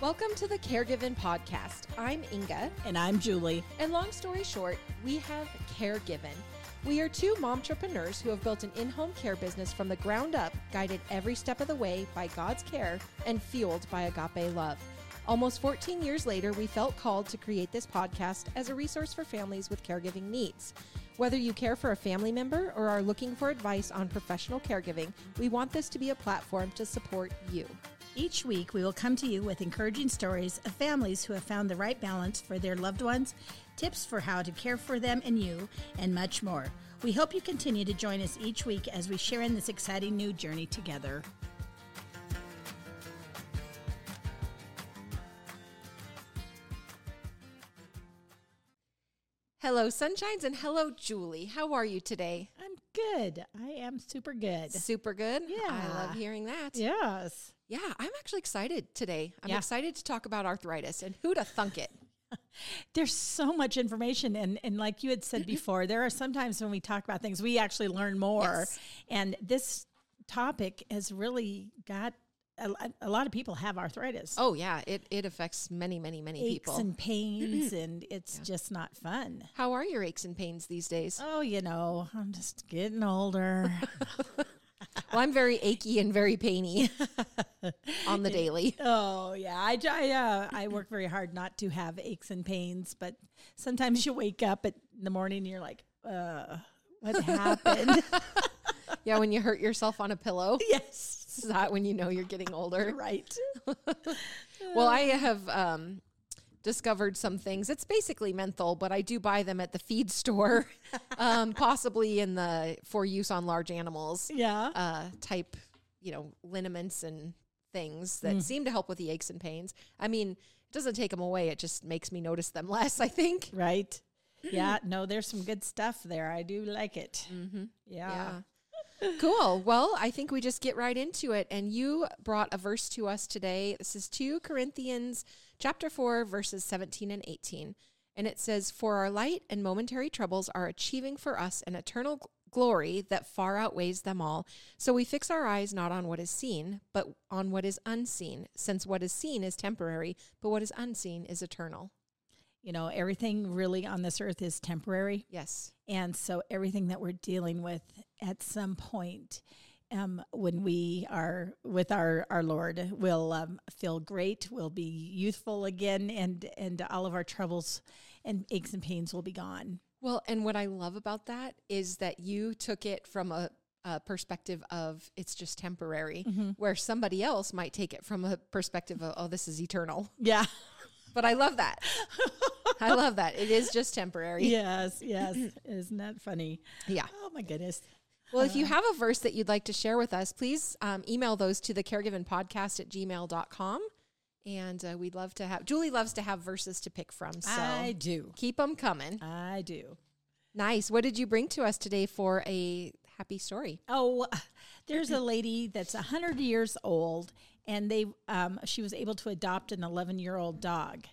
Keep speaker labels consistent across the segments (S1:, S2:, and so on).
S1: Welcome to the Caregiving Podcast. I'm Inga,
S2: And I'm Julie.
S1: and long story short, we have Caregiving. We are two momtrepreneurs who have built an in home care business from the ground up, guided every step of the way by God's care and fueled by agape love. Almost 14 years later, we felt called to create this podcast as a resource for families with caregiving needs. Whether you care for a family member or are looking for advice on professional caregiving, we want this to be a platform to support you.
S2: Each week, we will come to you with encouraging stories of families who have found the right balance for their loved ones, tips for how to care for them and you, and much more. We hope you continue to join us each week as we share in this exciting new journey together.
S1: Hello, Sunshines, and hello, Julie. How are you today?
S2: I'm good. I am super good.
S1: Super good.
S2: Yeah.
S1: I love hearing that.
S2: Yes.
S1: Yeah, I'm actually excited today. I'm
S2: Yeah.
S1: excited to talk about arthritis and who to thunk it.
S2: There's so much information. And, and like you had said before, there are sometimes when we talk about things, we actually learn more.
S1: Yes.
S2: And this topic has really got a, a lot of people have arthritis.
S1: Oh yeah, it it affects many, many, many
S2: aches
S1: people.
S2: and pains, and it's just not fun.
S1: How are your aches and pains these days?
S2: Oh, you know, I'm just getting older.
S1: Well, I'm very achy and very painy on the daily.
S2: oh, yeah. I, I, uh, I work very hard not to have aches and pains, but sometimes you wake up at, in the morning and you're like, uh, what happened?
S1: Yeah, when you hurt yourself on a pillow,
S2: yes.
S1: is that when you know you're getting older?
S2: Right.
S1: Well, I have um, discovered some things. It's basically menthol, but I do buy them at the feed store, um, possibly in the for use on large animals
S2: Yeah.
S1: uh, type, you know, liniments and things that seem to help with the aches and pains. I mean, it doesn't take them away; it just makes me notice them less. I think.
S2: Right. Yeah. No, there's some good stuff there. I do like it.
S1: Mm-hmm.
S2: Yeah.
S1: Yeah. cool. Well, I think we just get right into it. And you brought a verse to us today. This is 2 Corinthians chapter 4 verses 17 and 18. And it says, "For our light and momentary troubles are achieving for us an eternal gl- glory that far outweighs them all. So we fix our eyes not on what is seen, but on what is unseen, since what is seen is temporary, but what is unseen is eternal."
S2: You know, everything really on this earth is temporary.
S1: Yes.
S2: And so everything that we're dealing with at some point, um, when we are with our, our Lord, will um, feel great. We'll be youthful again, and and all of our troubles and aches and pains will be gone.
S1: Well, and what I love about that is that you took it from a, a perspective of it's just temporary, where somebody else might take it from a perspective of, oh, this is eternal.
S2: Yeah.
S1: But I love that. I love that. It is just temporary.
S2: yes. Yes. Isn't that funny?
S1: Yeah.
S2: Oh my goodness.
S1: Well, if you have a verse that you'd like to share with us, please um, email those to the caregiving podcast at gmail.com. And uh, we'd love to have, Julie loves to have verses to pick from. So
S2: I do.
S1: keep them coming.
S2: I do.
S1: Nice. What did you bring to us today for a happy story?
S2: Oh, there's a lady that's a hundred years old, and they um, she was able to adopt an 11 year old dog,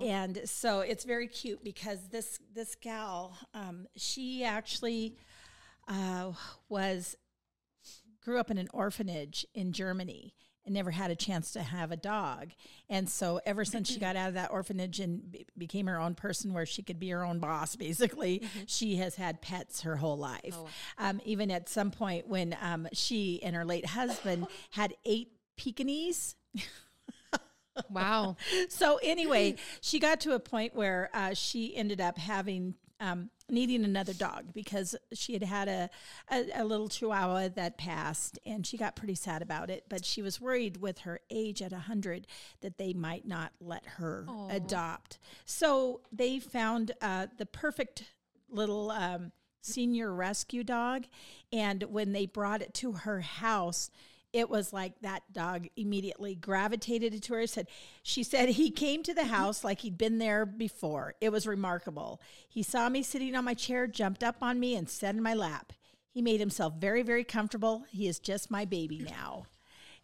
S2: and so it's very cute because this this gal, um, she actually uh, was grew up in an orphanage in Germany and never had a chance to have a dog. And so ever since she got out of that orphanage and be- became her own person where she could be her own boss, basically, she has had pets her whole life. Um, even at some point when um, she and her late husband had eight Pekingese.
S1: Wow.
S2: So anyway, she got to a point where uh, she ended up having um, needing another dog because she had had a, a a little Chihuahua that passed, and she got pretty sad about it. But she was worried with her age at hundred that they might not let her adopt. So they found uh, the perfect little. Um, senior rescue dog and when they brought it to her house it was like that dog immediately gravitated to her said she said he came to the house like he'd been there before. It was remarkable. He saw me sitting on my chair jumped up on me and sat in my lap. He made himself very very comfortable. He is just my baby now.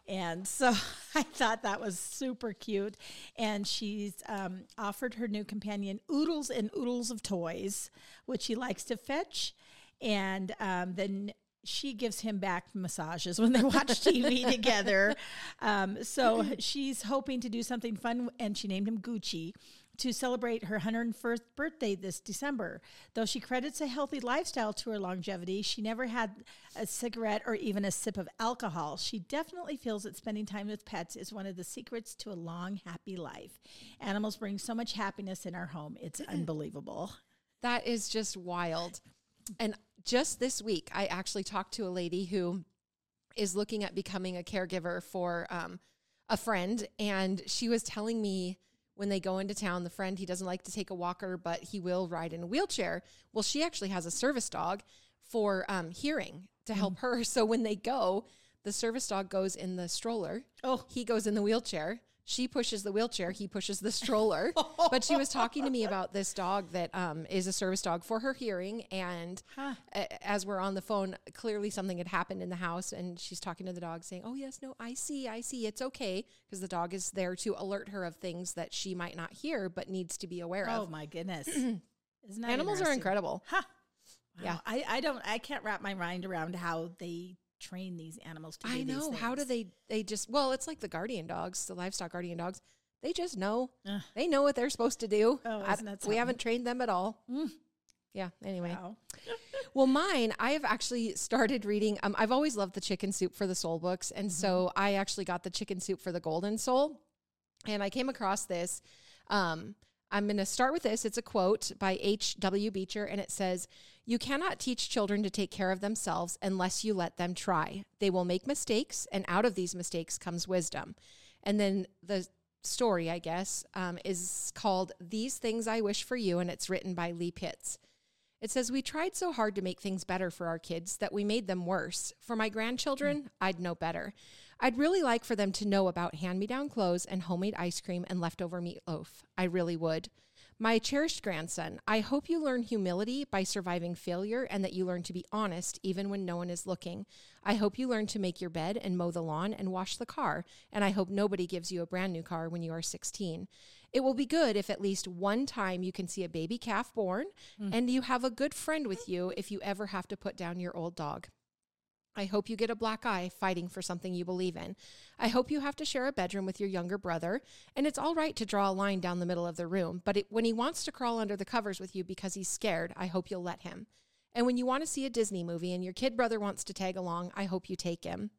S2: And so I thought that was super cute. And she's um, offered her new companion oodles and oodles of toys, which he likes to fetch. And um, then she gives him back massages when they watch TV together. Um, so she's hoping to do something fun, and she named him Gucci to celebrate her 101st birthday this December. Though she credits a healthy lifestyle to her longevity, she never had a cigarette or even a sip of alcohol. She definitely feels that spending time with pets is one of the secrets to a long, happy life. Animals bring so much happiness in our home. It's unbelievable.
S1: That is just wild. And just this week, I actually talked to a lady who is looking at becoming a caregiver for um, a friend. And she was telling me when they go into town, the friend, he doesn't like to take a walker, but he will ride in a wheelchair. Well, she actually has a service dog for um, hearing to help
S2: Mm.
S1: her. So when they go, the service dog goes in the stroller.
S2: Oh.
S1: he goes in the wheelchair. She pushes the wheelchair. He pushes the stroller. but she was talking to me about this dog that um, is a service dog for her hearing. And
S2: Huh.
S1: a- as we're on the phone, clearly something had happened in the house. And she's talking to the dog, saying, "Oh yes, no, I see, I see, it's okay," because the dog is there to alert her of things that she might not hear but needs to be aware
S2: Oh
S1: of.
S2: Oh, my goodness. Isn't that
S1: Animals are incredible.
S2: Huh.
S1: Yeah.
S2: Yeah. I, I don't I can't wrap my mind around how they train these animals to do
S1: I know. How do they? They just well, it's like the guardian dogs, the livestock guardian dogs. They just know.
S2: Ugh.
S1: They know what they're supposed to do.
S2: Oh,
S1: I-
S2: isn't that
S1: we haven't trained them at all.
S2: Mm.
S1: Yeah. Anyway.
S2: Wow.
S1: Well, mine, I have actually started reading. Um, I've always loved the Chicken Soup for the Soul books. And so I actually got the Chicken Soup for the Golden Soul. And I came across this. Um, I'm going to start with this. It's a quote by H.W. Beecher, and it says, You cannot teach children to take care of themselves unless you let them try. They will make mistakes, and out of these mistakes comes wisdom. And then the story, I guess, um, is called These Things I Wish for You, and it's written by Lee Pitts. It says, We tried so hard to make things better for our kids that we made them worse. For my grandchildren, I'd know better. I'd really like for them to know about hand me down clothes and homemade ice cream and leftover meatloaf. I really would. My cherished grandson, I hope you learn humility by surviving failure and that you learn to be honest even when no one is looking. I hope you learn to make your bed and mow the lawn and wash the car. And I hope nobody gives you a brand new car when you are 16. It will be good if at least one time you can see a baby calf born mm. and you have a good friend with you if you ever have to put down your old dog. I hope you get a black eye fighting for something you believe in. I hope you have to share a bedroom with your younger brother, and it's all right to draw a line down the middle of the room, but it, when he wants to crawl under the covers with you because he's scared, I hope you'll let him. And when you want to see a Disney movie and your kid brother wants to tag along, I hope you take him.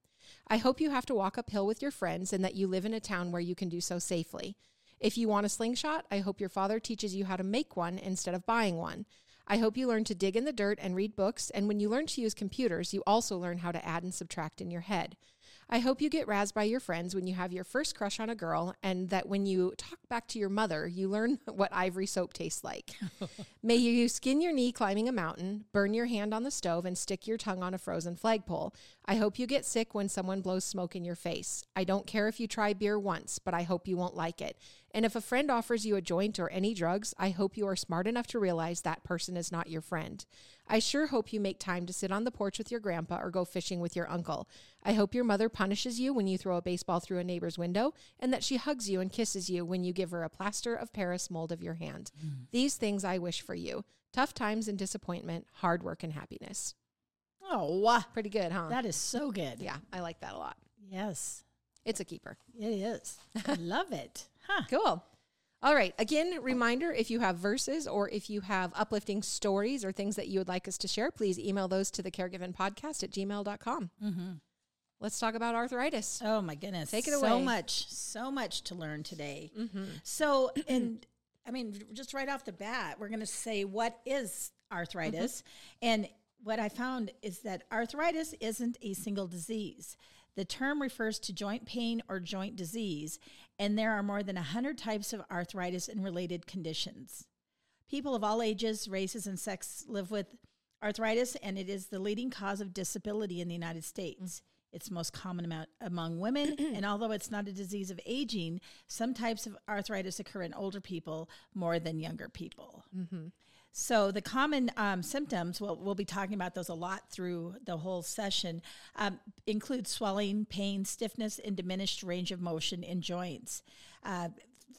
S1: I hope you have to walk uphill with your friends and that you live in a town where you can do so safely. If you want a slingshot, I hope your father teaches you how to make one instead of buying one. I hope you learn to dig in the dirt and read books, and when you learn to use computers, you also learn how to add and subtract in your head. I hope you get razzed by your friends when you have your first crush on a girl, and that when you talk back to your mother, you learn what ivory soap tastes like. May you skin your knee climbing a mountain, burn your hand on the stove, and stick your tongue on a frozen flagpole. I hope you get sick when someone blows smoke in your face. I don't care if you try beer once, but I hope you won't like it. And if a friend offers you a joint or any drugs, I hope you are smart enough to realize that person is not your friend. I sure hope you make time to sit on the porch with your grandpa or go fishing with your uncle. I hope your mother punishes you when you throw a baseball through a neighbor's window and that she hugs you and kisses you when you give her a plaster of Paris mold of your hand. Mm. These things I wish for you tough times and disappointment, hard work and happiness.
S2: Oh, wow.
S1: Pretty good, huh?
S2: That is so good.
S1: yeah, I like that a lot.
S2: Yes,
S1: It's a keeper.
S2: it is. I love it. Huh.
S1: Cool. All right. Again, reminder if you have verses or if you have uplifting stories or things that you would like us to share, please email those to the caregiving podcast at gmail.com.
S2: Mm-hmm.
S1: Let's talk about arthritis.
S2: Oh my goodness.
S1: Take it
S2: So
S1: away.
S2: much, so much to learn today.
S1: Mm-hmm.
S2: So, and I mean, just right off the bat, we're going to say what is arthritis. And what I found is that arthritis isn't a single disease. The term refers to joint pain or joint disease, and there are more than 100 types of arthritis and related conditions. People of all ages, races, and sex live with arthritis, and it is the leading cause of disability in the United States. It's most common amount among women, and although it's not a disease of aging, some types of arthritis occur in older people more than younger people. Mm-hmm. So the common um, symptoms, well, we'll be talking about those a lot through the whole session, um, include swelling, pain, stiffness, and diminished range of motion in joints. Uh,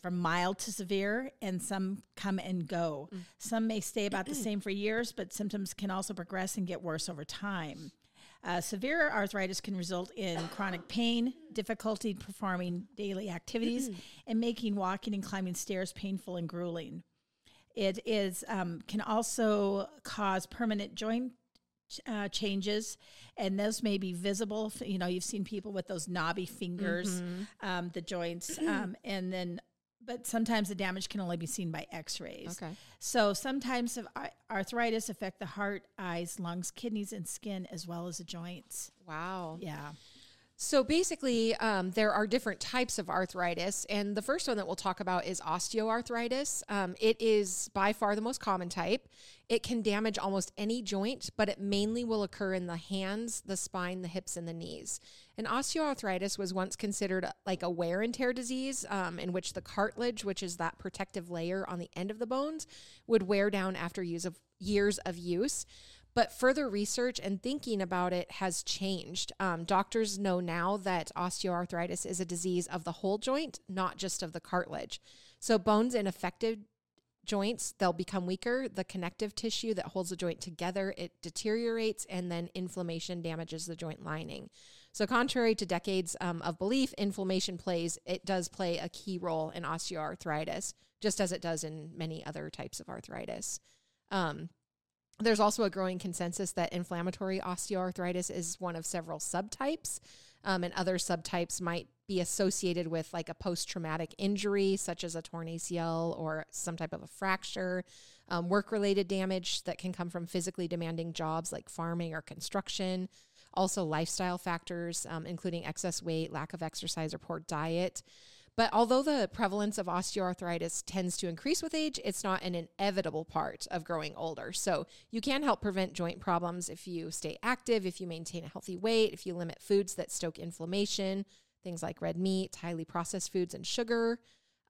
S2: from mild to severe, and some come and go. Some may stay about the same for years, but symptoms can also progress and get worse over time. Uh, severe arthritis can result in chronic pain, difficulty performing daily activities, and making walking and climbing stairs painful and grueling. It is um, can also cause permanent joint uh, changes, and those may be visible. You know, you've seen people with those knobby fingers, um, the joints, um, and then. But sometimes the damage can only be seen by X-rays.
S1: Okay.
S2: So sometimes arthritis affect the heart, eyes, lungs, kidneys, and skin, as well as the joints.
S1: Wow.
S2: Yeah.
S1: So basically, um, there are different types of arthritis, and the first one that we'll talk about is osteoarthritis. Um, it is by far the most common type. It can damage almost any joint, but it mainly will occur in the hands, the spine, the hips, and the knees. And osteoarthritis was once considered like a wear and tear disease, um, in which the cartilage, which is that protective layer on the end of the bones, would wear down after use of years of use. But further research and thinking about it has changed. Um, doctors know now that osteoarthritis is a disease of the whole joint, not just of the cartilage. So, bones in affected joints, they'll become weaker. The connective tissue that holds the joint together, it deteriorates, and then inflammation damages the joint lining. So, contrary to decades um, of belief, inflammation plays, it does play a key role in osteoarthritis, just as it does in many other types of arthritis. Um, there's also a growing consensus that inflammatory osteoarthritis is one of several subtypes, um, and other subtypes might be associated with like a post traumatic injury, such as a torn ACL or some type of a fracture, um, work related damage that can come from physically demanding jobs like farming or construction, also lifestyle factors, um, including excess weight, lack of exercise, or poor diet. But although the prevalence of osteoarthritis tends to increase with age, it's not an inevitable part of growing older. So you can help prevent joint problems if you stay active, if you maintain a healthy weight, if you limit foods that stoke inflammation, things like red meat, highly processed foods, and sugar.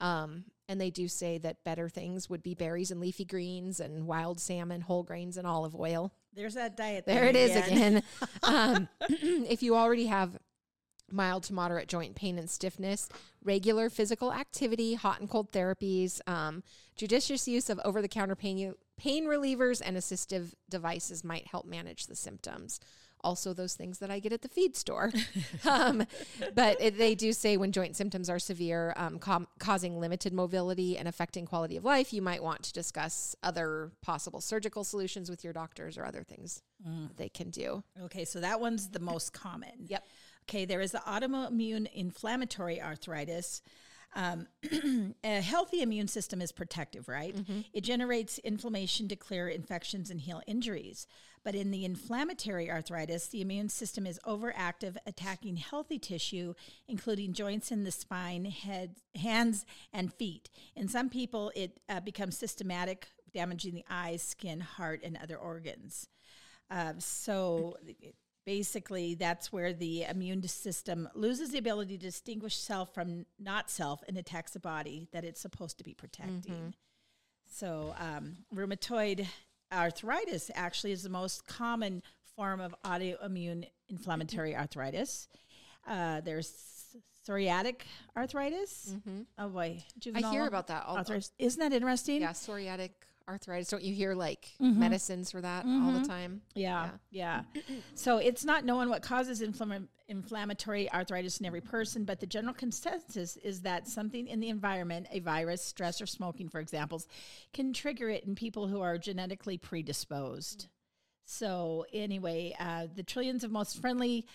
S1: Um, and they do say that better things would be berries and leafy greens and wild salmon, whole grains, and olive oil.
S2: There's that diet.
S1: There it is again. um, if you already have mild to moderate joint pain and stiffness, regular physical activity, hot and cold therapies, um, judicious use of over the counter pain, pain relievers, and assistive devices might help manage the symptoms. Also, those things that I get at the feed store. um, but it, they do say when joint symptoms are severe, um, com- causing limited mobility and affecting quality of life, you might want to discuss other possible surgical solutions with your doctors or other things that they can do.
S2: Okay, so that one's the most common.
S1: Yep.
S2: Okay, there is the autoimmune inflammatory arthritis. Um, a healthy immune system is protective, right? It generates inflammation to clear infections and heal injuries. But in the inflammatory arthritis, the immune system is overactive, attacking healthy tissue, including joints in the spine, head, hands, and feet. In some people, it uh, becomes systematic, damaging the eyes, skin, heart, and other organs. Uh, so basically, that's where the immune system loses the ability to distinguish self from not self and attacks the body that it's supposed to be protecting. So, um, rheumatoid arthritis actually is the most common form of autoimmune inflammatory arthritis. Uh, there's psoriatic arthritis. Oh boy,
S1: I hear about that. All
S2: arthritis. Isn't that interesting?
S1: Yeah, psoriatic arthritis. Don't you hear like
S2: Mm-hmm.
S1: medicines for that all the time?
S2: Yeah, yeah. so it's not known what causes inflam- inflammatory arthritis in every person, but the general consensus is that something in the environment, a virus, stress, or smoking, for examples, can trigger it in people who are genetically predisposed. So, anyway, uh, the trillions of most friendly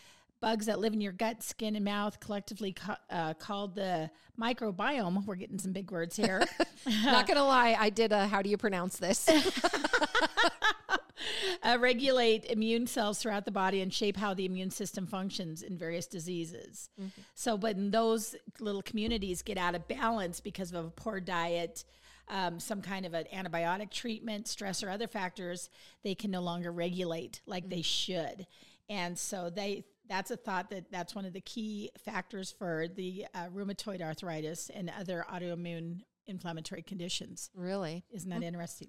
S2: bugs that live in your gut, skin, and mouth, collectively ca- uh, called the microbiome. We're getting some big words here.
S1: Not gonna lie, I did a how do you pronounce this?
S2: uh, regulate immune cells throughout the body and shape how the immune system functions in various diseases. So, when those little communities get out of balance because of a poor diet, um, some kind of an antibiotic treatment, stress, or other factors, they can no longer regulate like they should. And so they that's a thought that that's one of the key factors for the uh, rheumatoid arthritis and other autoimmune inflammatory conditions.
S1: really?
S2: Isn't that interesting?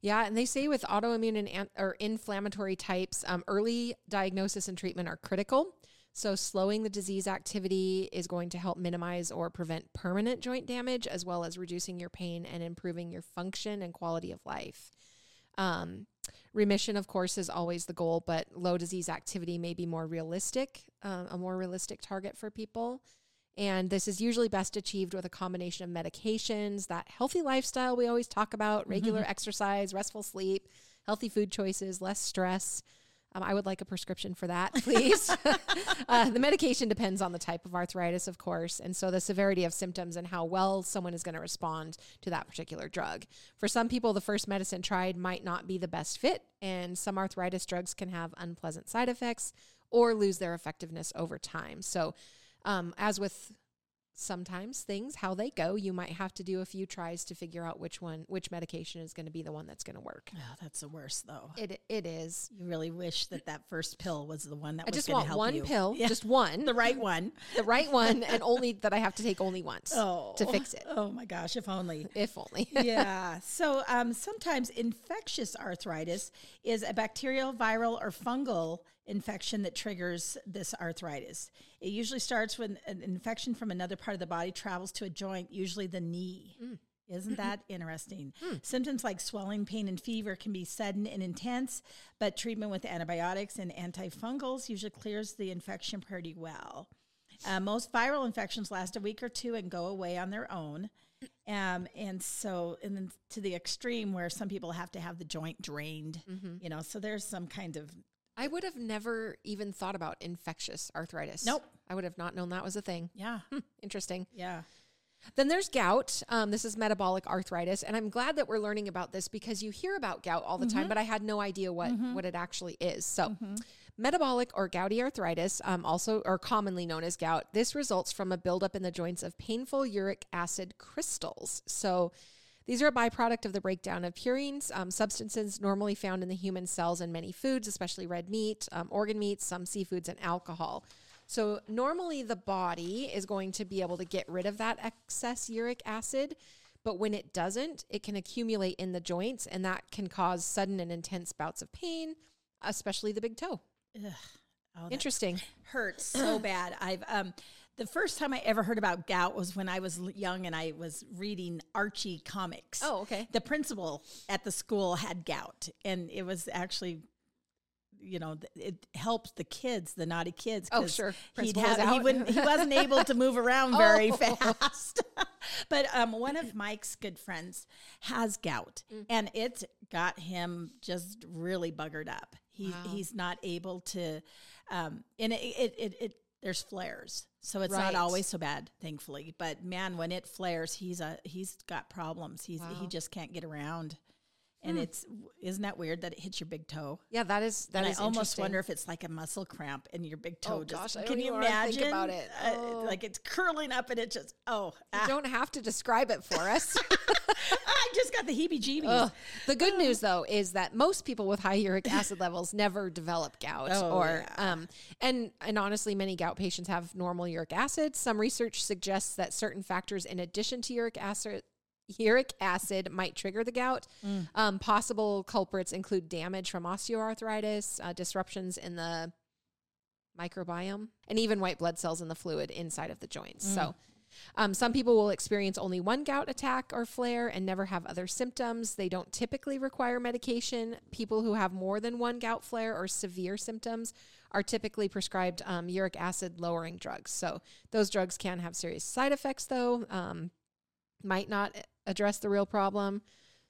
S1: Yeah, and they say with autoimmune and an- or inflammatory types, um, early diagnosis and treatment are critical. So slowing the disease activity is going to help minimize or prevent permanent joint damage, as well as reducing your pain and improving your function and quality of life. Um, remission, of course, is always the goal, but low disease activity may be more realistic, uh, a more realistic target for people. And this is usually best achieved with a combination of medications, that healthy lifestyle we always talk about, regular exercise, restful sleep, healthy food choices, less stress. Um, I would like a prescription for that, please. uh, the medication depends on the type of arthritis, of course, and so the severity of symptoms and how well someone is going to respond to that particular drug. For some people, the first medicine tried might not be the best fit, and some arthritis drugs can have unpleasant side effects or lose their effectiveness over time. So, um, as with sometimes things how they go you might have to do a few tries to figure out which one which medication is going to be the one that's going to work
S2: Oh, that's the worst, though.
S1: it it is
S2: You really wish that that first pill was the one that
S1: i
S2: was
S1: just want
S2: help
S1: one
S2: you.
S1: pill
S2: Yeah.
S1: just one
S2: the right one.
S1: the right one and only that i have to take only once
S2: Oh,
S1: to fix it
S2: Oh my gosh, if only.
S1: if only
S2: yeah. So um, sometimes infectious arthritis is a bacterial, viral, or fungal infection that triggers this arthritis. It usually starts when an infection from another part of the body travels to a joint, usually the knee. Isn't that interesting? Symptoms like swelling, pain, and fever can be sudden and intense, but treatment with antibiotics and antifungals usually clears the infection pretty well. Uh, most viral infections last a week or two and go away on their own. Um, and so, and then to the extreme where some people have to have the joint drained,
S1: Mm-hmm.
S2: you know, so there's some kind of,
S1: i would have never even thought about infectious arthritis
S2: Nope.
S1: i would have not known that was a thing
S2: yeah,
S1: Hmm, interesting
S2: yeah.
S1: Then there's gout. Um, this is metabolic arthritis, and I'm glad that we're learning about this because you hear about gout all the time, but I had no idea what what it actually is. So, metabolic or gouty arthritis, um, also or commonly known as gout, this results from a buildup in the joints of painful uric acid crystals. So. These are a byproduct of the breakdown of purines, um, substances normally found in the human cells in many foods, especially red meat, um, organ meats, some seafoods, and alcohol. So normally the body is going to be able to get rid of that excess uric acid, but when it doesn't, it can accumulate in the joints and that can cause sudden and intense bouts of pain, especially the big toe.
S2: Ugh. Oh,
S1: Interesting.
S2: hurts so bad. I've, um, the first time I ever heard about gout was when I was young and I was reading Archie comics.
S1: Oh, okay.
S2: the principal at the school had gout and it was actually you know it helped the kids the naughty kids
S1: Oh, sure.
S2: he'd have, he wouldn't. he wasn't able to move around very
S1: Oh.
S2: fast but um, one of mike's good friends has gout
S1: Mm.
S2: and it's got him just really buggered up he,
S1: Wow.
S2: he's not able to um, and it, it, it, it there's flares so it's
S1: Right.
S2: not always so bad thankfully but man when it flares he's a he's got problems he's he
S1: Wow. Hmm.
S2: just can't get around and it's isn't that weird that it hits your big toe
S1: Yeah, that is that
S2: and I almost wonder if it's like a muscle cramp in your big toe.
S1: Oh,
S2: just,
S1: gosh,
S2: can you imagine?
S1: think about it.
S2: Uh,
S1: Oh.
S2: like it's curling up and it just oh,
S1: You
S2: ah,
S1: don't have to describe it for us.
S2: I just got the heebie-jeebies.
S1: Ugh. The good news, though, is that most people with high uric acid levels never develop gout,
S2: Oh,
S1: or
S2: yeah.
S1: um, and and honestly, many gout patients have normal uric acid. Some research suggests that certain factors, in addition to uric acid. Uric acid might trigger the gout.
S2: Mm.
S1: Um, possible culprits include damage from osteoarthritis, uh, disruptions in the microbiome, and even white blood cells in the fluid inside of the joints.
S2: Mm.
S1: So, um, some people will experience only one gout attack or flare and never have other symptoms. They don't typically require medication. People who have more than one gout flare or severe symptoms are typically prescribed um, uric acid lowering drugs. So, those drugs can have serious side effects, though, um, might not address the real problem.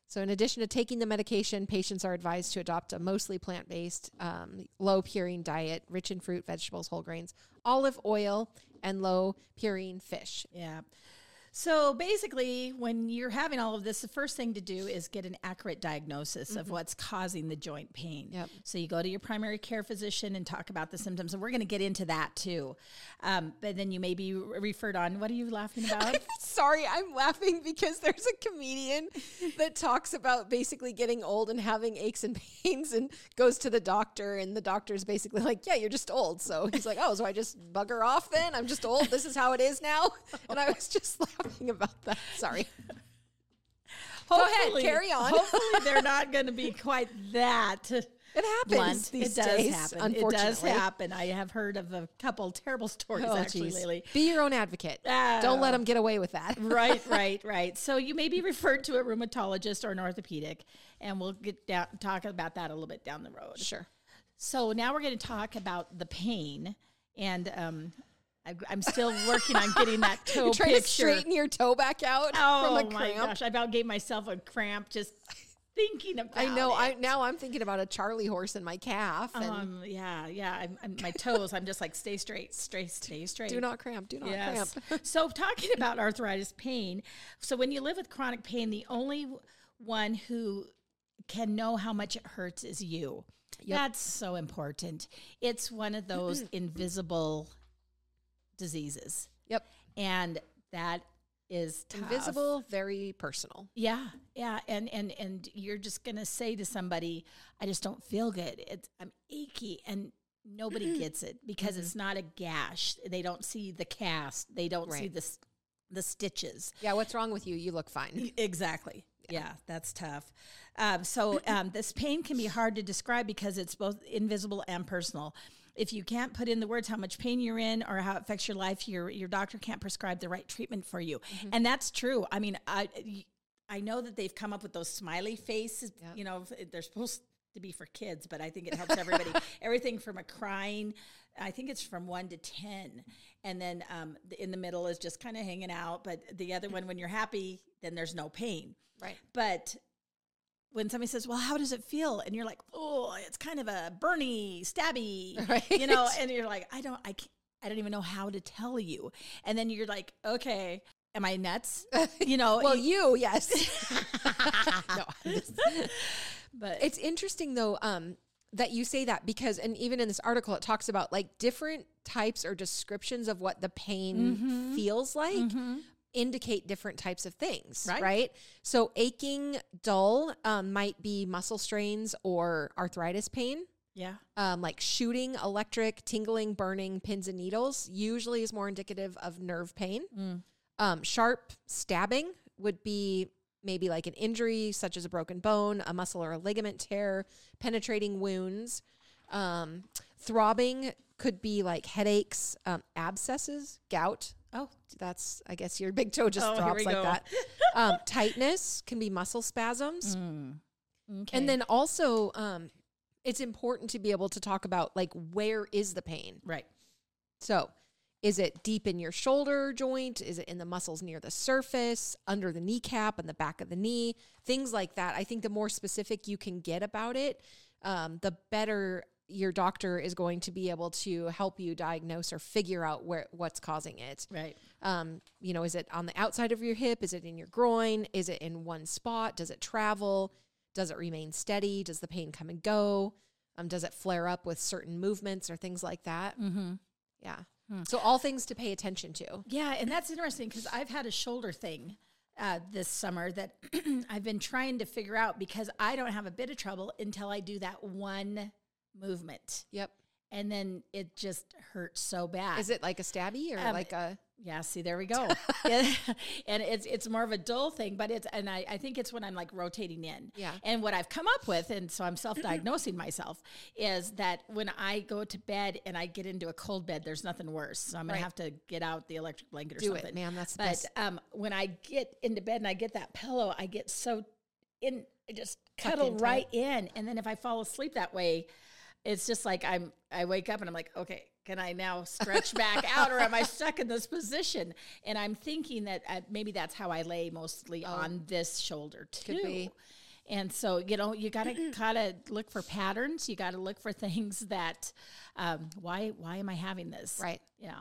S1: So, in addition to taking the medication, patients are advised to adopt a mostly plant based, um, low purine diet, rich in fruit, vegetables, whole grains, olive oil, and low purine fish.
S2: Yeah. So basically, when you're having all of this, the first thing to do is get an accurate diagnosis of what's causing the joint pain.
S1: Mm-hmm. Yep.
S2: So you go to your primary care physician and talk about the symptoms, and we're going to get into that too. Um, but then you may be referred on. What are you laughing about?
S1: Sorry, I'm laughing because there's a comedian that talks about basically getting old and having aches and pains and goes to the doctor, and the doctor's basically like, Yeah, you're just old. So he's like, Oh, so I just bugger off then? I'm just old. This is how it is now. And I was just laughing about that. Sorry. Go ahead, carry on.
S2: Hopefully, they're not going to be quite that
S1: It happens
S2: blunt.
S1: these
S2: it does
S1: days,
S2: happen. It does happen. I have heard of a couple terrible stories
S1: Oh,
S2: actually
S1: geez.
S2: lately.
S1: Be your own advocate. Don't let
S2: Ah.
S1: them get away with that.
S2: right, right, right. So you may be referred to a rheumatologist or an orthopedic, and we'll get down talk about that a little bit down the road.
S1: Sure.
S2: So now we're going to talk about the pain, and um, I'm still working on getting that toe
S1: You're trying
S2: picture.
S1: to straighten your toe back out
S2: oh
S1: from a
S2: my
S1: cramp.
S2: gosh! I about gave myself a cramp just thinking about.
S1: I know.
S2: It.
S1: I now I'm thinking about a Charlie horse in my calf, and
S2: Um, yeah, yeah. I'm, I'm, my toes. I'm just like stay straight, straight, stay straight.
S1: do not cramp. Do not
S2: Yes.
S1: cramp.
S2: so talking about arthritis pain, so when you live with chronic pain, the only one who can know how much it hurts is you. That's so important. It's one of those invisible diseases,
S1: Yep.
S2: and that is tough.
S1: Invisible, very personal.
S2: Yeah, yeah, and and and you're just gonna say to somebody, "I just don't feel good. It's I'm achy," and nobody gets it because
S1: Mm-hmm.
S2: it's not a gash. They don't see the cast. They don't see
S1: Right.
S2: the the stitches.
S1: Yeah. What's wrong with you? You look fine.
S2: Exactly. Yeah, that's tough. Um, so um, this pain can be hard to describe because it's both invisible and personal. If you can't put in the words how much pain you're in or how it affects your life, your your doctor can't prescribe the right treatment for you, and that's true. I mean, I I know that they've come up with those smiley faces.
S1: Yeah.
S2: You know, they're supposed to be for kids, but I think it helps everybody. Everything from a crying, I think it's from one to ten, and then um, the, in the middle is just kind of hanging out. But the other one, when you're happy, then there's no pain.
S1: Right.
S2: But when somebody says, "Well, how does it feel?" and you're like, "Oh, it's kind of a burny, stabby,"
S1: Right.
S2: you know, and you're like, "I don't, I can't, I don't even know how to tell you," and then you're like, "Okay." Am I nuts? You know,
S1: Well,
S2: you-
S1: yes. no, just-
S2: but
S1: it's interesting though um, that you say that because, and even in this article, it talks about like different types or descriptions of what the pain
S2: Mm-hmm.
S1: feels like. Indicate different types of things,
S2: Right.
S1: right? So, aching, dull um, might be muscle strains or arthritis pain.
S2: yeah,
S1: um, like shooting, electric, tingling, burning, pins and needles usually is more indicative of nerve pain.
S2: Mm.
S1: Um, sharp stabbing would be maybe like an injury, such as a broken bone, a muscle or a ligament tear, penetrating wounds. Um, throbbing could be like headaches, um, abscesses, gout.
S2: Oh.
S1: that's I guess your big toe just
S2: Oh,
S1: throbs like
S2: go.
S1: that. Um, tightness can be muscle spasms.
S2: okay.
S1: And then also, um, it's important to be able to talk about like where is the pain.
S2: right,
S1: So, is it deep in your shoulder joint? Is it in the muscles near the surface, under the kneecap, and the back of the knee? Things like that. I think the more specific you can get about it, um, the better your doctor is going to be able to help you diagnose or figure out where what's causing it.
S2: right,
S1: Um, you know, is it on the outside of your hip? Is it in your groin? Is it in one spot? Does it travel? Does it remain steady? Does the pain come and go? Um, does it flare up with certain movements or things like that?
S2: mm-hmm.
S1: Yeah. So all things to pay attention to.
S2: Yeah, and that's interesting because I've had a shoulder thing uh, this summer that I've been trying to figure out because I don't have a bit of trouble until I do that one movement,
S1: Yep.
S2: and then it just hurts so bad.
S1: Is it like a stabby or
S2: Um,
S1: like a
S2: Yeah, see, there we go. And it's it's more of a dull thing, but it's and I, I think it's when I'm like rotating in.
S1: Yeah.
S2: And what I've come up with, and so I'm self-diagnosing myself, is that when I go to bed and I get into a cold bed, there's nothing worse. So I'm gonna
S1: Right.
S2: have to get out the electric blanket or
S1: do
S2: something.
S1: it, man? That's the
S2: But
S1: best.
S2: um, when I get into bed and I get that pillow, I get so in, I just cuddle right in. And then if I fall asleep that way, it's just like I'm. I wake up and I'm like, okay, can I now stretch back out, or am I stuck in this position? And I'm thinking that uh, maybe that's how I lay mostly on this shoulder too.
S1: Oh.
S2: And so you know you gotta gotta look for patterns. You gotta look for things that um, why why am I having this?
S1: Right.
S2: Yeah.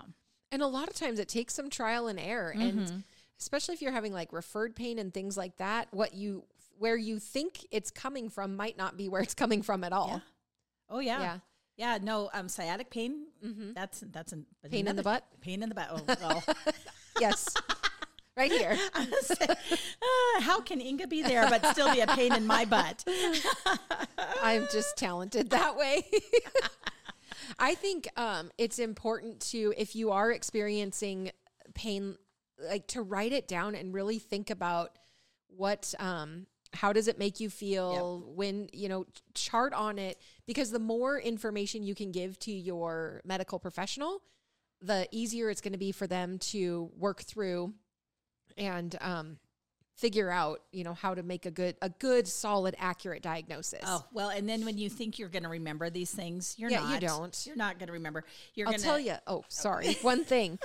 S1: And a lot of times it takes some trial and error. And especially if you're having like referred pain and things like that, what you where you think it's coming from might not be where it's coming from at all.
S2: Oh yeah.
S1: Yeah.
S2: Yeah, no, um, sciatic pain. Mm-hmm. That's that's an,
S1: Pain in the butt?
S2: Pain in the butt. Oh well.
S1: Yes. right here.
S2: Uh, how can Inga be there but still be a pain in my butt?
S1: I'm just talented that way. I think um, it's important to, if you are experiencing pain, like to write it down and really think about what um, how does it make you feel when you know chart on it because the more information you can give to your medical professional the easier it's going to be for them to work through and um, figure out you know how to make a good a good solid accurate diagnosis
S2: Oh well, and then when you think you're going to remember these things, you're
S1: Yeah,
S2: not.
S1: you don't.
S2: You're not going to remember. You're
S1: I'll
S2: going
S1: tell you. Oh, sorry. One thing.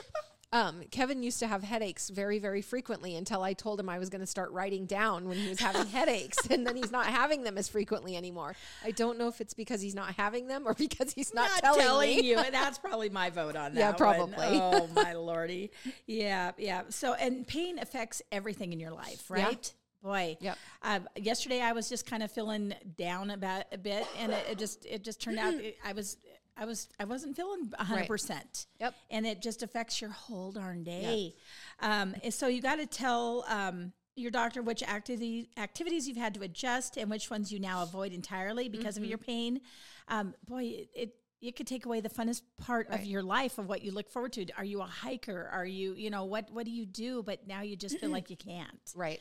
S1: Um, Kevin used to have headaches very, very frequently until I told him I was going to start writing down when he was having headaches, and then he's not having them as frequently anymore. I don't know if it's because he's not having them or because he's not,
S2: Not,
S1: telling, me.
S2: you. That's probably my vote on that.
S1: Yeah,
S2: one.
S1: probably.
S2: Oh my lordy. Yeah, yeah. So, and pain affects everything in your life, right? Yeah. Boy.
S1: Yep.
S2: Uh, yesterday, I was just kind of feeling down about a bit, and it, it just it just turned out it, I was. I was I wasn't feeling hundred percent.
S1: Yep.
S2: And it just affects your whole darn day. Um, so you got to tell um, your doctor which activity activities you've had to adjust and which ones you now avoid entirely because
S1: Mm-hmm.
S2: of your pain. Um, boy, it, it it could take away the funnest part of your life of what you look forward to. Are you a hiker? Are you you know what what do you do? But now you just feel like you can't.
S1: Right.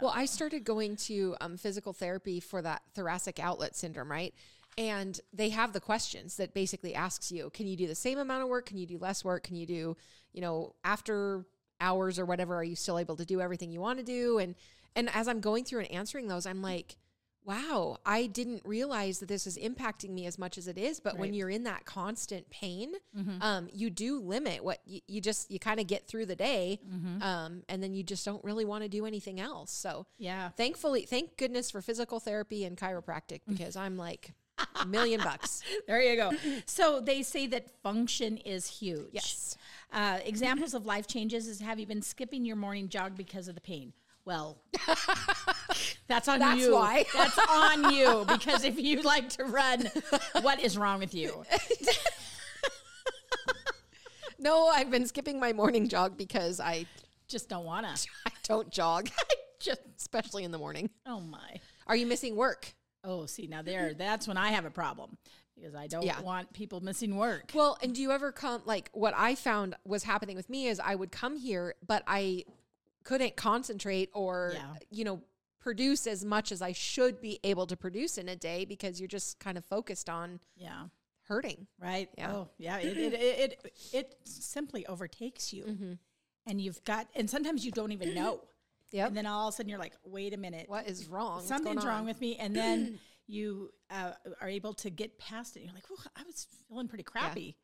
S1: well, I started going to um, physical therapy for that thoracic outlet syndrome, right? And they have the questions that basically asks you, can you do the same amount of work? Can you do less work? Can you do, you know, after hours or whatever, are you still able to do everything you want to do? And and as I'm going through and answering those, I'm like, wow, I didn't realize that this is impacting me as much as it is. But when you're in that constant pain, um, you do limit what you, you just you kind of get through the day, um, and then you just don't really want to do anything else. So
S2: Yeah.
S1: thankfully, thank goodness for physical therapy and chiropractic because I'm like million bucks.
S2: There you go. So they say that function is huge.
S1: Yes.
S2: Uh, examples of life changes is have you been skipping your morning jog because of the pain? Well, that's on
S1: That's
S2: you.
S1: why.
S2: That's on you because if you like to run, what is wrong with you?
S1: No, I've been skipping my morning jog because I
S2: Just don't want to.
S1: I don't jog,
S2: Just
S1: especially in the morning.
S2: oh my.
S1: Are you missing work?
S2: Oh, see now there. That's when I have a problem because I don't
S1: Yeah.
S2: want people missing work.
S1: Well, and do you ever come like what I found was happening with me is I would come here, but I couldn't concentrate or
S2: Yeah.
S1: you know produce as much as I should be able to produce in a day because you're just kind of focused on
S2: Yeah.
S1: hurting.
S2: Right.
S1: Yeah.
S2: Oh, yeah. It it, it, it it simply overtakes you, mm-hmm. and you've got, and sometimes you don't even know.
S1: Yep.
S2: And then all of a sudden you're like, wait a minute,
S1: what is wrong? What's
S2: something's
S1: going
S2: wrong
S1: on?
S2: with me, and then you uh, are able to get past it. You're like, well, I was feeling pretty crappy.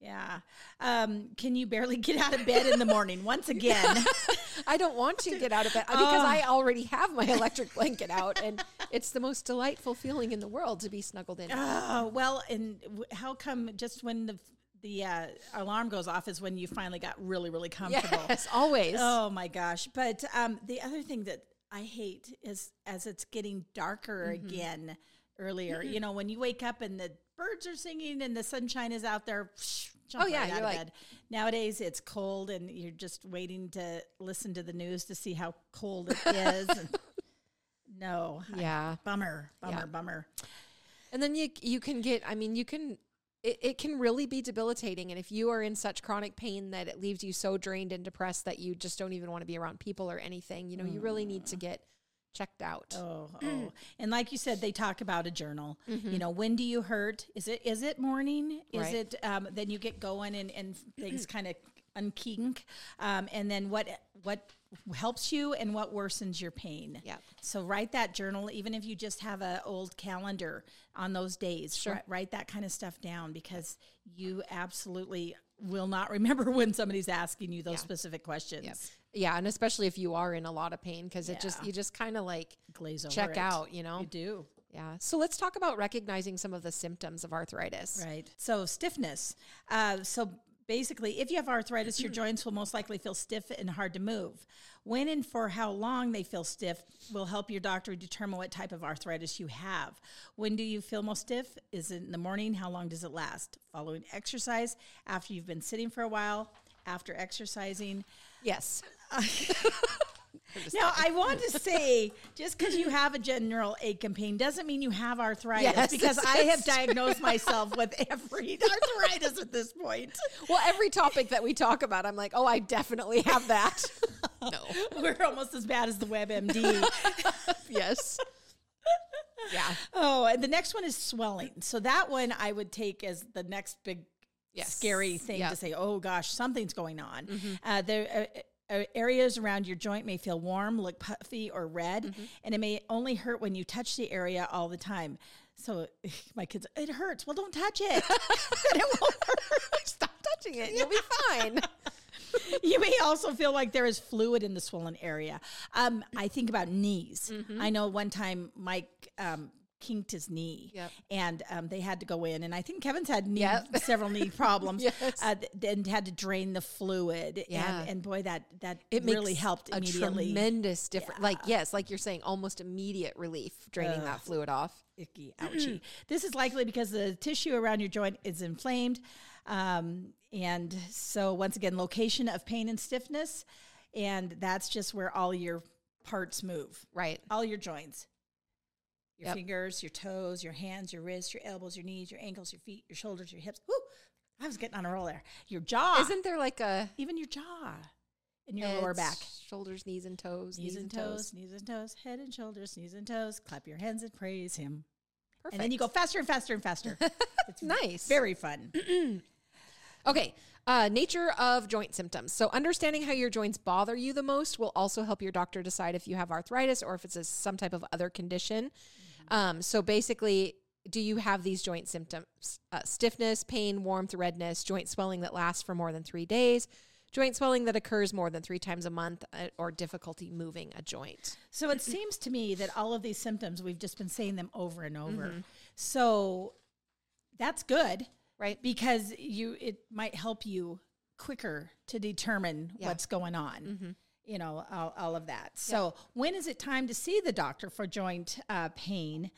S2: Yeah. Um, can you barely get out of bed in the morning? Once again,
S1: I don't want you to get out of bed because I already have my electric blanket out, and it's the most delightful feeling in the world to be snuggled in.
S2: Oh well, and w- how come just when the the uh, alarm goes off is when you finally got really really comfortable?
S1: Yes, always.
S2: Oh my gosh! But um, the other thing that I hate is as it's getting darker
S1: Mm-hmm.
S2: again earlier. You know, when you wake up and the birds are singing and the sunshine is out there. jump
S1: Oh, yeah,
S2: right out
S1: you're
S2: of
S1: like-
S2: bed. Nowadays it's cold and you're just waiting to listen to the news to see how cold it is. no, I-
S1: Yeah.
S2: bummer, bummer,
S1: Yeah.
S2: bummer.
S1: And then you you can get I mean you can it, it can really be debilitating and if you are in such chronic pain that it leaves you so drained and depressed that you just don't even want to be around people or anything, you know, you really need to get checked out.
S2: Oh, oh. And like you said, they talk about a journal.
S1: Mm-hmm.
S2: You know, when do you hurt? Is it is it morning? Is
S1: Right.
S2: it um, then you get going and, and things kind of unkink? Um, and then what what helps you and what worsens your pain?
S1: Yep.
S2: So write that journal, even if you just have a old calendar on those days.
S1: Sure.
S2: Write, write that kind of stuff down because you absolutely will not remember when somebody's asking you those specific questions.
S1: Yep. Yeah, and especially if you are in a lot of pain because it just you just kind of like
S2: Glaze over
S1: check
S2: it.
S1: out, you know.
S2: You do.
S1: Yeah. So let's talk about recognizing some of the symptoms of arthritis.
S2: Right. So stiffness. Uh, so basically, if you have arthritis, your joints will most likely feel stiff and hard to move. When and for how long they feel stiff will help your doctor determine what type of arthritis you have. When do you feel most stiff? Is it in the morning? How long does it last? Following exercise, after you've been sitting for a while, after exercising.
S1: Yes.
S2: Now, I want to say, just because you have a general ache and pain doesn't mean you have arthritis.
S1: Yes,
S2: because I have diagnosed myself with every arthritis at this point.
S1: Well, every topic that we talk about, I'm like, oh, I definitely have that. No.
S2: We're almost as bad as the WebMD.
S1: yes. Yeah.
S2: oh, and the next one is swelling. So that one I would take as the next big
S1: Yes.
S2: scary thing
S1: Yep.
S2: to say, oh gosh, something's going on. Uh, there uh, areas around your joint may feel warm, look puffy or red, and it may only hurt when you touch the area all the time. So my kids, it hurts. Well, don't touch it. It won't hurt.
S1: Stop touching it. You'll be fine.
S2: you may also feel like there is fluid in the swollen area. Um, I think about knees.
S1: Mm-hmm.
S2: I know one time Mike um, kinked his knee,
S1: Yep.
S2: and um, they had to go in. And I think Kevin's had knee,
S1: Yep.
S2: several knee problems,
S1: Yes.
S2: uh, and had to drain the fluid.
S1: Yeah.
S2: and, and boy, that that
S1: It
S2: really
S1: makes
S2: helped
S1: a
S2: immediately.
S1: tremendous difference. Like yes, like you're saying, almost immediate relief draining that fluid off.
S2: icky, ouchy. this is likely because the tissue around your joint is inflamed. Um, and so, once again, location of pain and stiffness. And that's just where all your parts move,
S1: Right.
S2: all your joints. Your
S1: Yep.
S2: fingers, your toes, your hands, your wrists, your elbows, your knees, your ankles, your feet, your shoulders, your hips. Woo! I was getting on a roll there. Your jaw,
S1: Isn't there like a
S2: even your jaw, and your lower back.
S1: shoulders, knees and toes,
S2: Knees and toes, knees and toes, head and shoulders, knees and toes. Clap your hands and praise Him.
S1: Perfect.
S2: And then you go faster and faster and faster. It's
S1: nice.
S2: very fun.
S1: Okay. Uh, nature of joint symptoms. So, understanding how your joints bother you the most will also help your doctor decide if you have arthritis or if it's a, some type of other condition. Um, so, basically, do you have these joint symptoms? Uh, stiffness, pain, warmth, redness, joint swelling that lasts for more than three days, joint swelling that occurs more than three times a month, uh, or difficulty moving a joint.
S2: So it seems to me that all of these symptoms, we've just been saying them over and over.
S1: Mm-hmm.
S2: So that's good
S1: Right.
S2: because you it might help you quicker to determine
S1: Yeah.
S2: what's going on. You know, all, all of that. So when is it time to see the doctor for joint uh, pain?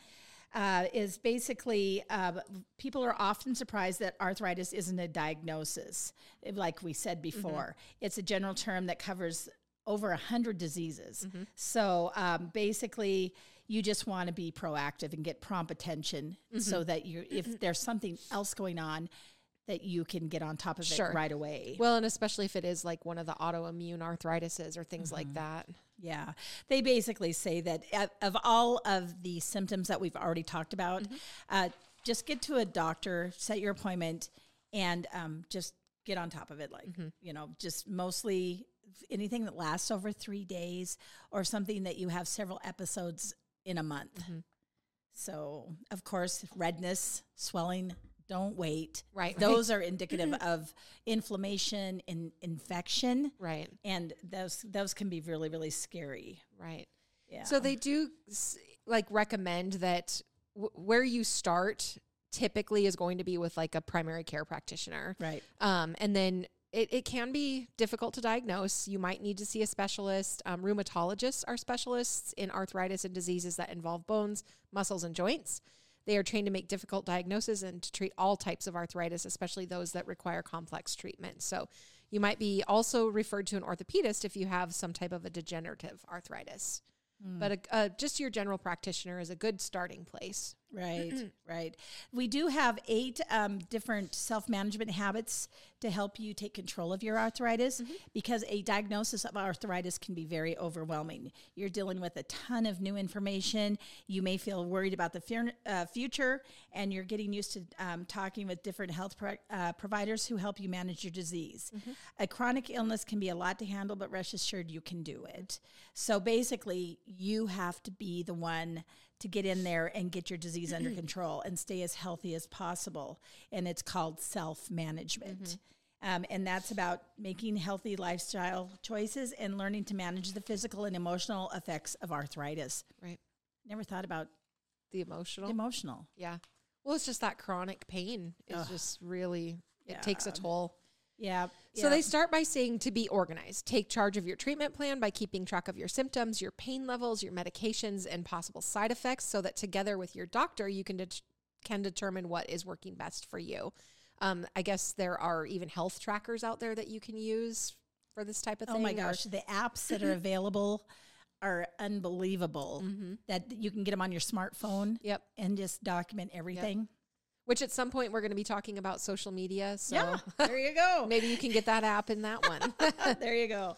S2: Uh, is basically uh, people are often surprised that arthritis isn't a diagnosis. Like we said before, it's a general term that covers over a hundred diseases. So um, basically, you just want to be proactive and get prompt attention so that you, if there's something else going on, that you can get on top of
S1: Sure.
S2: it right away.
S1: Well, and especially if it is like one of the autoimmune arthritises or things like mm-hmm. that.
S2: Yeah. They basically say that of- of all of the symptoms that we've already talked about, mm-hmm. uh, just get to a doctor, set your appointment, and um, just get on top of it. Like, mm-hmm. you know, just mostly anything that lasts over three days or something that you have several episodes in a month. So, of course, redness, swelling, don't wait.
S1: Right, right.
S2: Those are indicative of inflammation and infection
S1: Right.
S2: and those those can be really really scary.
S1: Right.
S2: Yeah.
S1: So they do like recommend that w- where you start typically is going to be with like a primary care practitioner.
S2: right.
S1: Um, and then it, it can be difficult to diagnose. You might need to see a specialist. Um, rheumatologists are specialists in arthritis and diseases that involve bones, muscles, and joints. They are trained to make difficult diagnoses and to treat all types of arthritis, especially those that require complex treatment. So you might be also referred to an orthopedist if you have some type of a degenerative arthritis. But a, uh, just your general practitioner is a good starting place.
S2: Right, right. We do have eight um, different self management habits to help you take control of your arthritis because a diagnosis of arthritis can be very overwhelming. You're dealing with a ton of new information. You may feel worried about the fear, uh, future, and you're getting used to um, talking with different health pro- uh, providers who help you manage your disease. A chronic illness can be a lot to handle, but rest assured you can do it. So basically, you have to be the one to get in there and get your disease under control and stay as healthy as possible. And it's called self management. Um, and that's about making healthy lifestyle choices and learning to manage the physical and emotional effects of arthritis.
S1: Right.
S2: Never thought about
S1: The emotional.
S2: emotional.
S1: Yeah. Well, it's just that chronic pain is just really, it takes a toll.
S2: Yeah.
S1: So they start by saying to be organized. Take charge of your treatment plan by keeping track of your symptoms, your pain levels, your medications, and possible side effects so that together with your doctor, you can, det- can determine what is working best for you. Um, I guess there are even health trackers out there that you can use for this type of thing.
S2: Oh my
S1: or-
S2: gosh, the apps that are available are unbelievable. That you can get them on your smartphone
S1: Yep.
S2: and just document everything.
S1: Which at some point we're going to be talking about social media. So
S2: Yeah, there you go.
S1: maybe you can get that app in that one.
S2: there you go.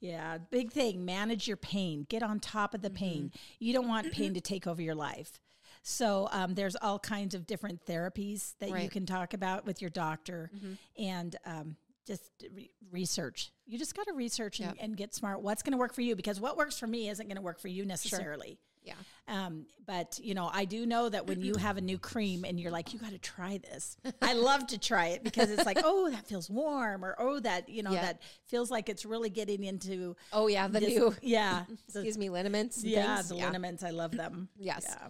S2: Yeah, big thing. Manage your pain. Get on top of the pain. You don't want pain to take over your life. So um, there's all kinds of different therapies that you can talk about with your doctor, and um, just re- research. You just got to research and,
S1: Yep.
S2: and get smart. What's going to work for you? Because what works for me isn't going to work for you necessarily.
S1: Yeah.
S2: Um, but you know, I do know that when you have a new cream and you're like, you got to try this. I love to try it because it's like, oh, that feels warm, or oh, that you know,
S1: Yeah.
S2: that feels like it's really getting into.
S1: Oh yeah, the
S2: this-
S1: new
S2: yeah,
S1: excuse me liniments.
S2: Yeah,
S1: things.
S2: the liniments. I love them.
S1: Yes.
S2: Yeah.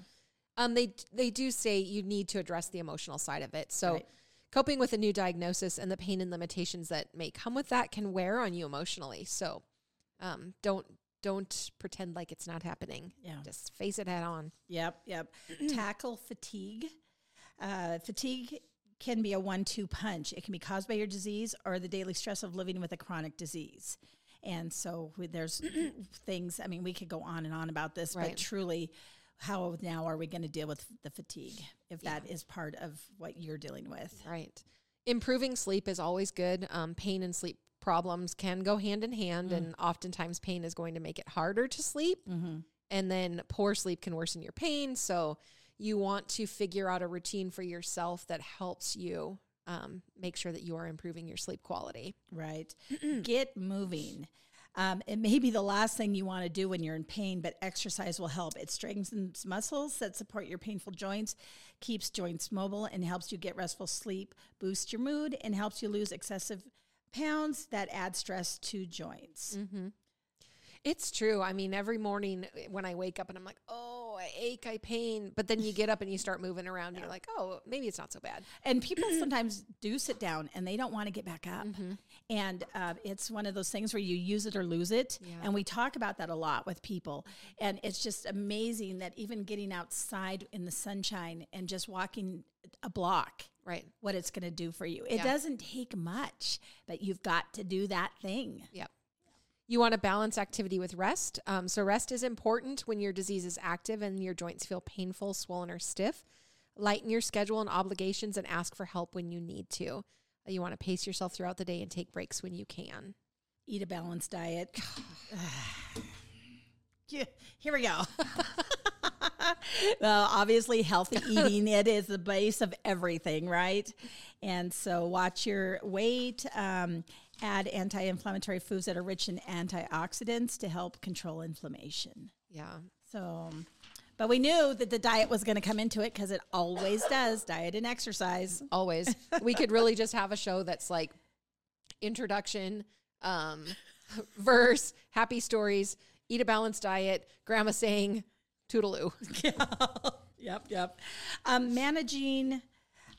S1: Um, they they do say you need to address the emotional side of it. So,
S2: Right.
S1: coping with a new diagnosis and the pain and limitations that may come with that can wear on you emotionally. So, um, don't don't pretend like it's not happening.
S2: Yeah.
S1: Just face it head on.
S2: Yep, yep. Tackle fatigue. Uh, fatigue can be a one-two punch. It can be caused by your disease or the daily stress of living with a chronic disease. And so there's things. I mean, we could go on and on about this,
S1: Right.
S2: but truly, how now are we going to deal with the fatigue if that is part of what you're dealing with?
S1: Right. Improving sleep is always good. Um, pain and sleep problems can go hand in hand, and oftentimes pain is going to make it harder to sleep.
S2: Mm-hmm.
S1: And then poor sleep can worsen your pain. So you want to figure out a routine for yourself that helps you um, make sure that you are improving your sleep quality.
S2: Right. Get moving. Um, it may be the last thing you want to do when you're in pain, but exercise will help. It strengthens muscles that support your painful joints, keeps joints mobile, and helps you get restful sleep, boosts your mood, and helps you lose excessive pounds that add stress to joints.
S1: It's true. I mean, every morning eh, when I wake up and I'm like, oh, I ache, I pain. But then you get up and you start moving around and you're like, oh, maybe it's not so bad.
S2: And people sometimes do sit down and they don't want to get back up.
S1: Mm-hmm.
S2: And uh, it's one of those things where you use it or lose it.
S1: Yeah.
S2: And we talk about that a lot with people. And it's just amazing that even getting outside in the sunshine and just walking a block,
S1: Right.
S2: what it's going to do for you. It
S1: Yeah.
S2: doesn't take much, but you've got to do that thing.
S1: Yep. You want to balance activity with rest. Um, so, rest is important when your disease is active and your joints feel painful, swollen, or stiff. Lighten your schedule and obligations and ask for help when you need to. You want to pace yourself throughout the day and take breaks when you can.
S2: Eat a balanced diet. Yeah, Here we go. well, obviously, healthy eating it is the base of everything, right? And so, watch your weight. Um, add anti-inflammatory foods that are rich in antioxidants to help control inflammation.
S1: Yeah.
S2: So, but we knew that the diet was going to come into it because it always does. Diet and exercise.
S1: Always. we could really just have a show that's like introduction, um, verse, happy stories, eat a balanced diet, grandma saying, toodaloo.
S2: yep, yep. Um, managing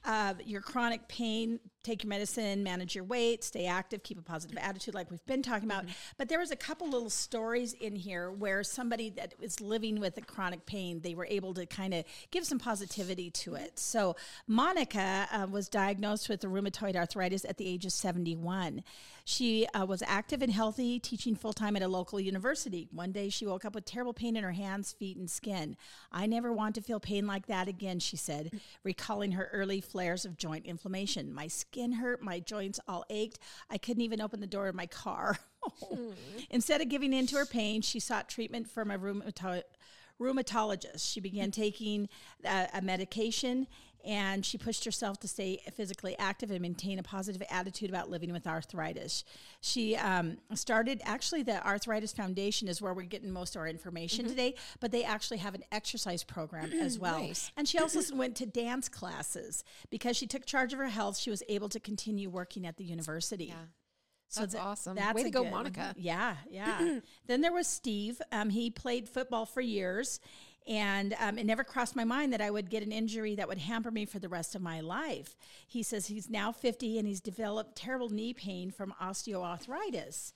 S2: uh, your chronic pain, take your medicine, manage your weight, stay active, keep a positive attitude, like we've been talking about. But there was a couple little stories in here where somebody that was living with a chronic pain, they were able to kind of give some positivity to it. So Monica uh, was diagnosed with rheumatoid arthritis at the age of 71. She uh, was active and healthy, teaching full time at a local university. One day she woke up with terrible pain in her hands, feet, and skin. I never want to feel pain like that again, she said, recalling her early flares of joint inflammation. My skin hurt, my joints all ached. I couldn't even open the door of my car. Instead of giving in to her pain, she sought treatment from a rheumato- rheumatologist. She began taking uh, a medication and she pushed herself to stay physically active and maintain a positive attitude about living with arthritis. She um, started, actually, the Arthritis Foundation is where we're getting most of our information today, but they actually have an exercise program as well.
S1: Nice.
S2: And she also went to dance classes because she took charge of her health. She was able to continue working at the university.
S1: Yeah.
S2: So
S1: That's
S2: tha-
S1: awesome.
S2: That's
S1: Way to go,
S2: good-
S1: Monica.
S2: Yeah, yeah. then there was Steve. Um, he played football for years, and um, it never crossed my mind that I would get an injury that would hamper me for the rest of my life. He says he's now 50 and he's developed terrible knee pain from osteoarthritis.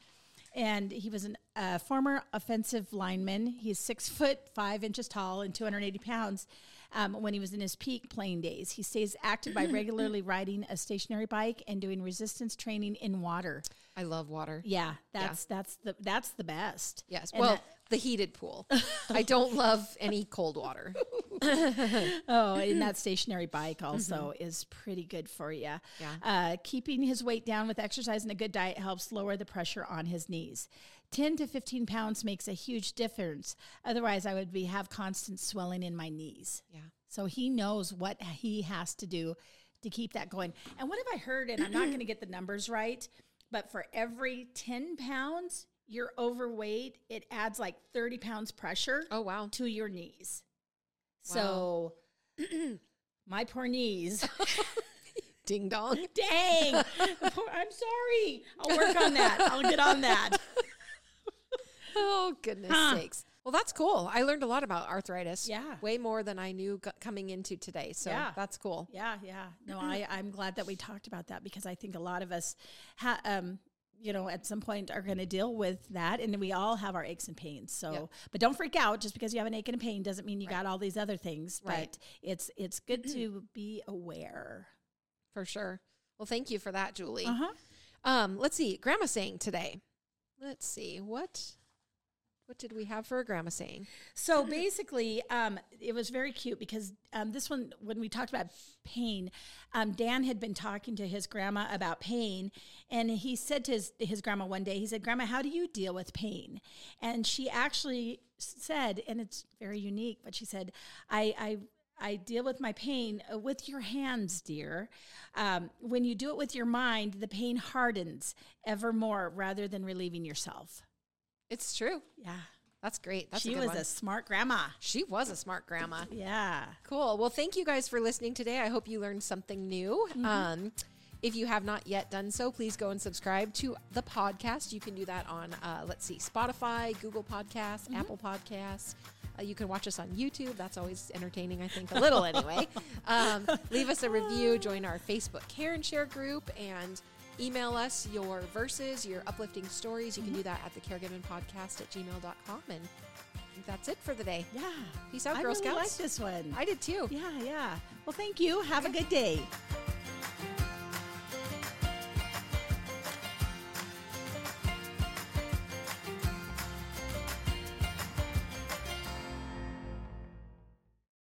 S2: And he was a uh, former offensive lineman. He's six foot five inches tall and 280 pounds. Um, when he was in his peak playing days, he stays active by regularly riding a stationary bike and doing resistance training in water.
S1: I love water.
S2: Yeah, that's that's the that's the best.
S1: Yes.
S2: And
S1: well,
S2: that-
S1: the heated pool. I don't love any cold water.
S2: oh, and that stationary bike also is pretty good for you.
S1: Yeah.
S2: Uh, keeping his weight down with exercise and a good diet helps lower the pressure on his knees. 10 to 15 pounds makes a huge difference. Otherwise, I would be have constant swelling in my knees.
S1: Yeah.
S2: So he knows what he has to do to keep that going. And what have I heard? And I'm not going to get the numbers right, but for every 10 pounds you're overweight, it adds like 30 pounds pressure
S1: Oh wow.
S2: to your knees. So my poor knees.
S1: Ding dong.
S2: Dang. I'm sorry. I'll work on that. I'll get on that.
S1: Oh goodness
S2: Huh.
S1: sakes. Well, that's cool. I learned a lot about arthritis.
S2: Yeah.
S1: Way more than I knew g- coming into today. So
S2: Yeah.
S1: that's cool.
S2: Yeah, yeah. No, I, I'm glad that we talked about that because I think a lot of us, ha- um, you know, at some point are going to deal with that, and we all have our aches and pains. So,
S1: Yep.
S2: but don't freak out. Just because you have an ache and a pain doesn't mean you got all these other things.
S1: Right.
S2: But it's it's good to be aware.
S1: For sure. Well, thank you for that, Julie.
S2: Uh huh.
S1: Um, let's see. Grandma saying today. Let's see. What what did we have for a grandma saying?
S2: So basically, um, it was very cute because um, this one, when we talked about pain, um, Dan had been talking to his grandma about pain, and he said to his, his grandma one day, he said, "Grandma, how do you deal with pain?" And she actually said, and it's very unique, but she said, "I." I I deal with my pain uh, with your hands, dear. Um, when you do it with your mind, the pain hardens ever more rather than relieving yourself.
S1: It's true.
S2: Yeah.
S1: That's great. That's
S2: she
S1: a
S2: was
S1: one.
S2: a smart grandma.
S1: she was a smart grandma.
S2: Yeah.
S1: Cool. Well, thank you guys for listening today. I hope you learned something new. Um, if you have not yet done so, please go and subscribe to the podcast. You can do that on, uh, let's see, Spotify, Google Podcasts, Apple Podcasts. Uh, you can watch us on YouTube. That's always entertaining, I think, a little anyway. Um, leave us a review, join our Facebook Care and Share group, and email us your verses, your uplifting stories. You can mm-hmm. do that at the caregiving podcast at gmail.com. And I that's it for the day.
S2: Yeah.
S1: Peace out,
S2: I
S1: Girl
S2: really like
S1: Scouts.
S2: this one.
S1: I did too.
S2: yeah, yeah. Well, thank you. Have a good day.